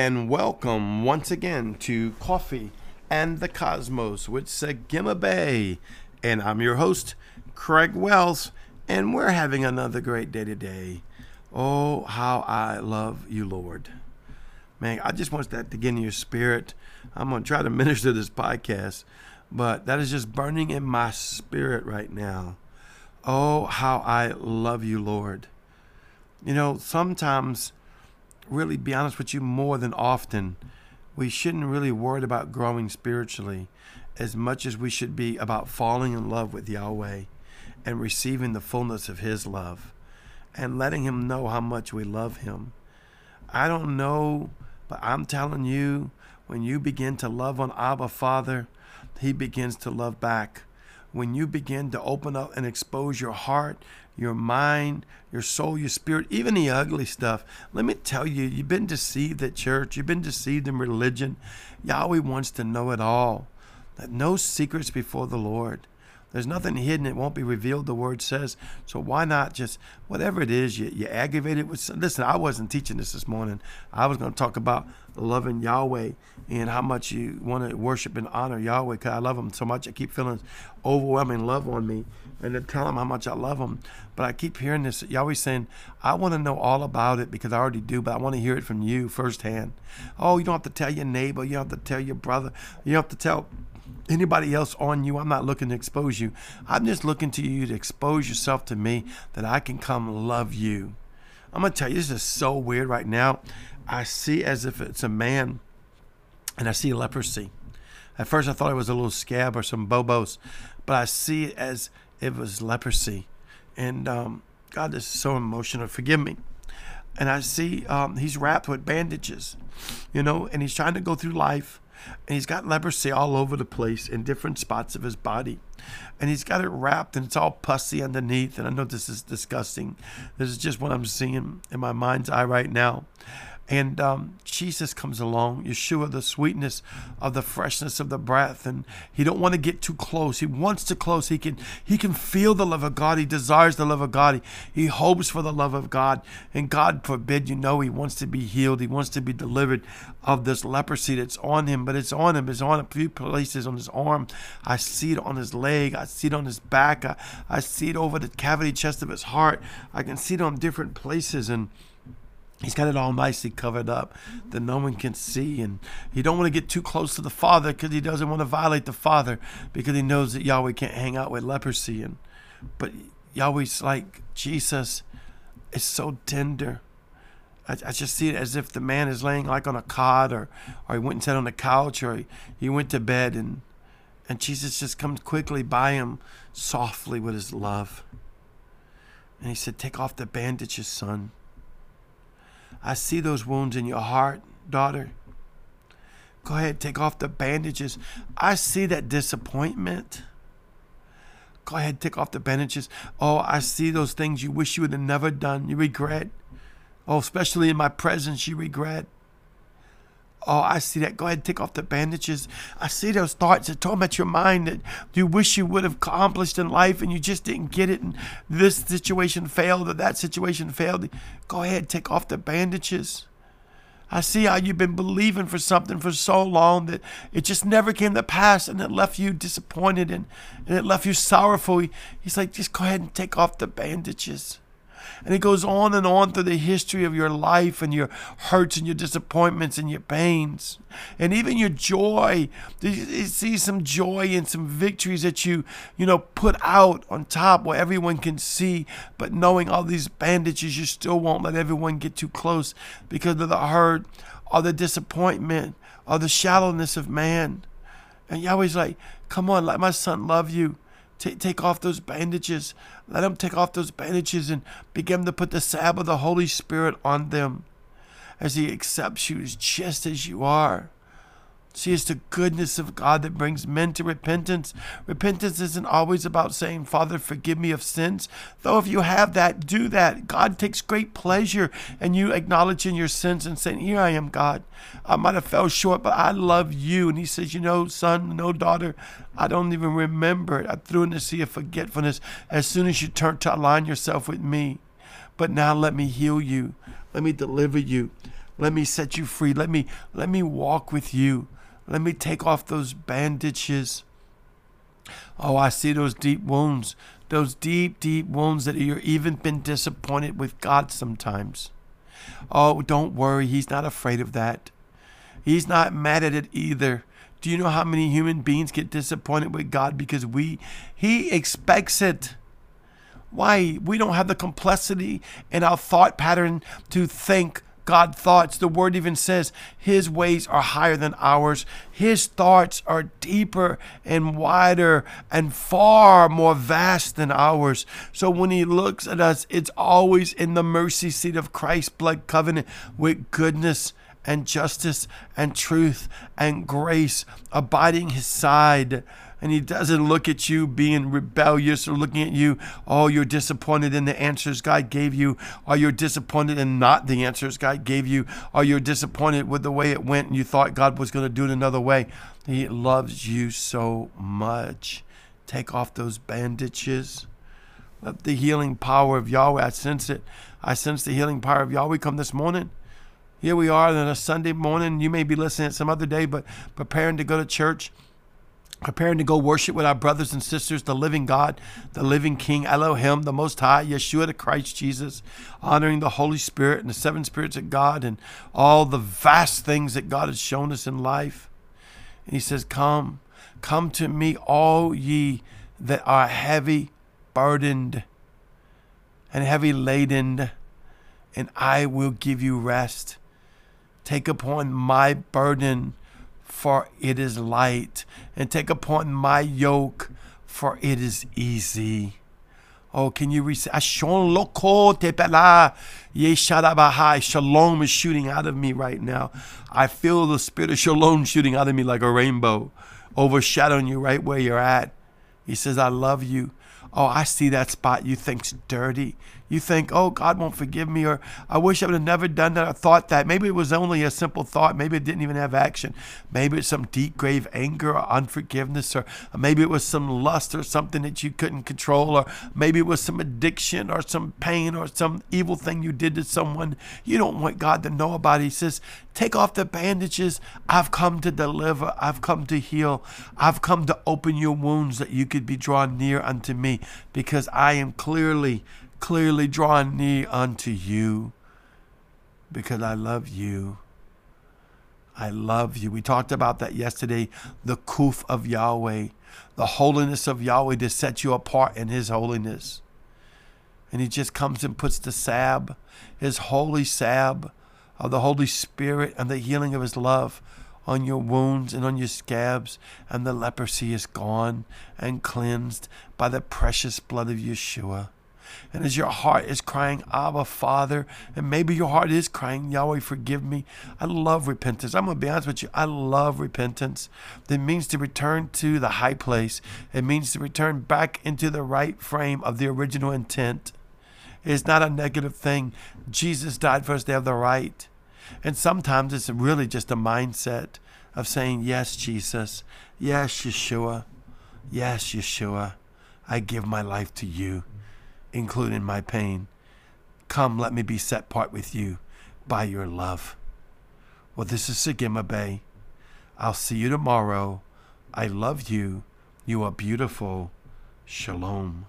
and welcome once again to Coffee and the Cosmos with Sagima Bay. And I'm your host, Craig Wells, and we're having another great day today. Oh, how I love you, Lord. Man, I just want that to get in your spirit. I'm going to try to minister this podcast, but that is just burning in my spirit right now. Oh, how I love you, Lord. You know, sometimes really be honest with you more than often, we shouldn't really worry about growing spiritually as much as we should be about falling in love with Yahweh and receiving the fullness of His love and letting Him know how much we love Him. I don't know, but I'm telling you, when you begin to love on Abba Father, He begins to love back. When you begin to open up and expose your heart, your mind, your soul, your spirit, even the ugly stuff. Let me tell you, you've been deceived at church, you've been deceived in religion. Yahweh wants to know it all. That no secrets before the Lord. There's nothing hidden, it won't be revealed, the word says. So why not just, whatever it is, you, you aggravate it with. Listen, I wasn't teaching this this morning. I was going to talk about loving Yahweh and how much you want to worship and honor Yahweh because I love Him so much. I keep feeling overwhelming love on me and to tell Him how much I love Him. But I keep hearing this. Yahweh saying, I want to know all about it because I already do, but I want to hear it from you firsthand. Oh, you don't have to tell your neighbor. You don't have to tell your brother. You don't have to tell anybody else on you. I'm not looking to expose you. I'm just looking to you to expose yourself to me that I can come love you. I'm going to tell you, this is so weird right now. I see as if it's a man and I see leprosy. At first, I thought it was a little scab or some bobos, but I see it as it was leprosy. And um, God, this is so emotional. Forgive me. And I see um, he's wrapped with bandages, you know, and he's trying to go through life and he's got leprosy all over the place in different spots of his body. And he's got it wrapped and it's all pussy underneath. And I know this is disgusting. This is just what I'm seeing in my mind's eye right now. And um, Jesus comes along, Yeshua, the sweetness of the freshness of the breath, and he don't want to get too close. He wants to close. He can he can feel the love of God. He desires the love of God. He, he hopes for the love of God. And God forbid, you know, he wants to be healed. He wants to be delivered of this leprosy that's on him. But it's on him. It's on a few places on his arm. I see it on his leg. I see it on his back. I, I see it over the cavity chest of his heart. I can see it on different places and He's got it all nicely covered up that no one can see. And he don't want to get too close to the Father because he doesn't want to violate the Father because he knows that Yahweh can't hang out with leprosy. And But Yahweh's like, Jesus is so tender. I, I just see it as if the man is laying like on a cot or, or he went and sat on the couch or he, he went to bed and, and Jesus just comes quickly by him softly with his love. And he said, Take off the bandages, son. I see those wounds in your heart, daughter. Go ahead, take off the bandages. I see that disappointment. Go ahead, take off the bandages. Oh, I see those things you wish you would have never done. You regret. Oh, especially in my presence, you regret. Oh, I see that. Go ahead, take off the bandages. I see those thoughts that torment your mind that you wish you would have accomplished in life and you just didn't get it. And this situation failed or that situation failed. Go ahead, take off the bandages. I see how you've been believing for something for so long that it just never came to pass and it left you disappointed and, and it left you sorrowful. He's like, just go ahead and take off the bandages. And it goes on and on through the history of your life and your hurts and your disappointments and your pains. And even your joy. You see some joy and some victories that you, you know, put out on top where everyone can see. But knowing all these bandages, you still won't let everyone get too close because of the hurt or the disappointment or the shallowness of man. And Yahweh's like, come on, let my son love you. Take, take off those bandages. Let them take off those bandages and begin to put the salve of the Holy Spirit on them as He accepts you just as you are. See, it's the goodness of God that brings men to repentance. Repentance isn't always about saying, Father, forgive me of sins. Though if you have that, do that. God takes great pleasure in you acknowledging your sins and saying, Here I am, God. I might have fell short, but I love you. And He says, You know, son, no daughter, I don't even remember it. I threw in the sea of forgetfulness as soon as you turn to align yourself with me. But now let me heal you. Let me deliver you. Let me set you free. Let me let me walk with you. Let me take off those bandages. Oh, I see those deep wounds, those deep, deep wounds that you've even been disappointed with God sometimes. Oh, don't worry. He's not afraid of that. He's not mad at it either. Do you know how many human beings get disappointed with God because we he expects it? Why? We don't have the complexity in our thought pattern to think God thoughts. The word even says his ways are higher than ours. His thoughts are deeper and wider and far more vast than ours. So when he looks at us, it's always in the mercy seat of Christ's blood covenant with goodness and justice and truth and grace abiding his side and he doesn't look at you being rebellious or looking at you, oh, you're disappointed in the answers God gave you, or you're disappointed in not the answers God gave you, or you're disappointed with the way it went and you thought God was going to do it another way. He loves you so much. Take off those bandages. Let the healing power of Yahweh, I sense it. I sense the healing power of Yahweh come this morning. Here we are on a Sunday morning. You may be listening some other day, but preparing to go to church preparing to go worship with our brothers and sisters, the living God, the living King, Elohim, the Most High, Yeshua the Christ Jesus, honoring the Holy Spirit and the seven spirits of God and all the vast things that God has shown us in life. And he says, Come, come to me, all ye that are heavy burdened and heavy laden, and I will give you rest. Take upon my burden for it is light, and take upon my yoke, for it is easy. Oh, can you receive? Shalom is shooting out of me right now. I feel the spirit of shalom shooting out of me like a rainbow, overshadowing you right where you're at. He says, I love you. Oh, I see that spot you think's dirty. You think, oh, God won't forgive me, or I wish I would have never done that. I thought that. Maybe it was only a simple thought. Maybe it didn't even have action. Maybe it's some deep, grave anger or unforgiveness, or maybe it was some lust or something that you couldn't control, or maybe it was some addiction or some pain or some evil thing you did to someone you don't want God to know about. He says, take off the bandages. I've come to deliver. I've come to heal. I've come to open your wounds that you could be drawn near unto because I am clearly clearly drawing near unto you because I love you. I love you. We talked about that yesterday. The kuf of Yahweh, the holiness of Yahweh to set you apart in His holiness. And He just comes and puts the sab, His holy sab of the Holy Spirit and the healing of His love on your wounds and on your scabs, and the leprosy is gone and cleansed by the precious blood of Yeshua and as your heart is crying, Abba, Father, and maybe your heart is crying, Yahweh, forgive me. I love repentance. I'm going to be honest with you. I love repentance. It means to return to the high place, it means to return back into the right frame of the original intent. It's not a negative thing. Jesus died for us to have the right. And sometimes it's really just a mindset of saying, Yes, Jesus. Yes, Yeshua. Yes, Yeshua. I give my life to you including my pain. Come, let me be set apart with you by your love. Well, this is Sagima Bay. I'll see you tomorrow. I love you. You are beautiful. Shalom.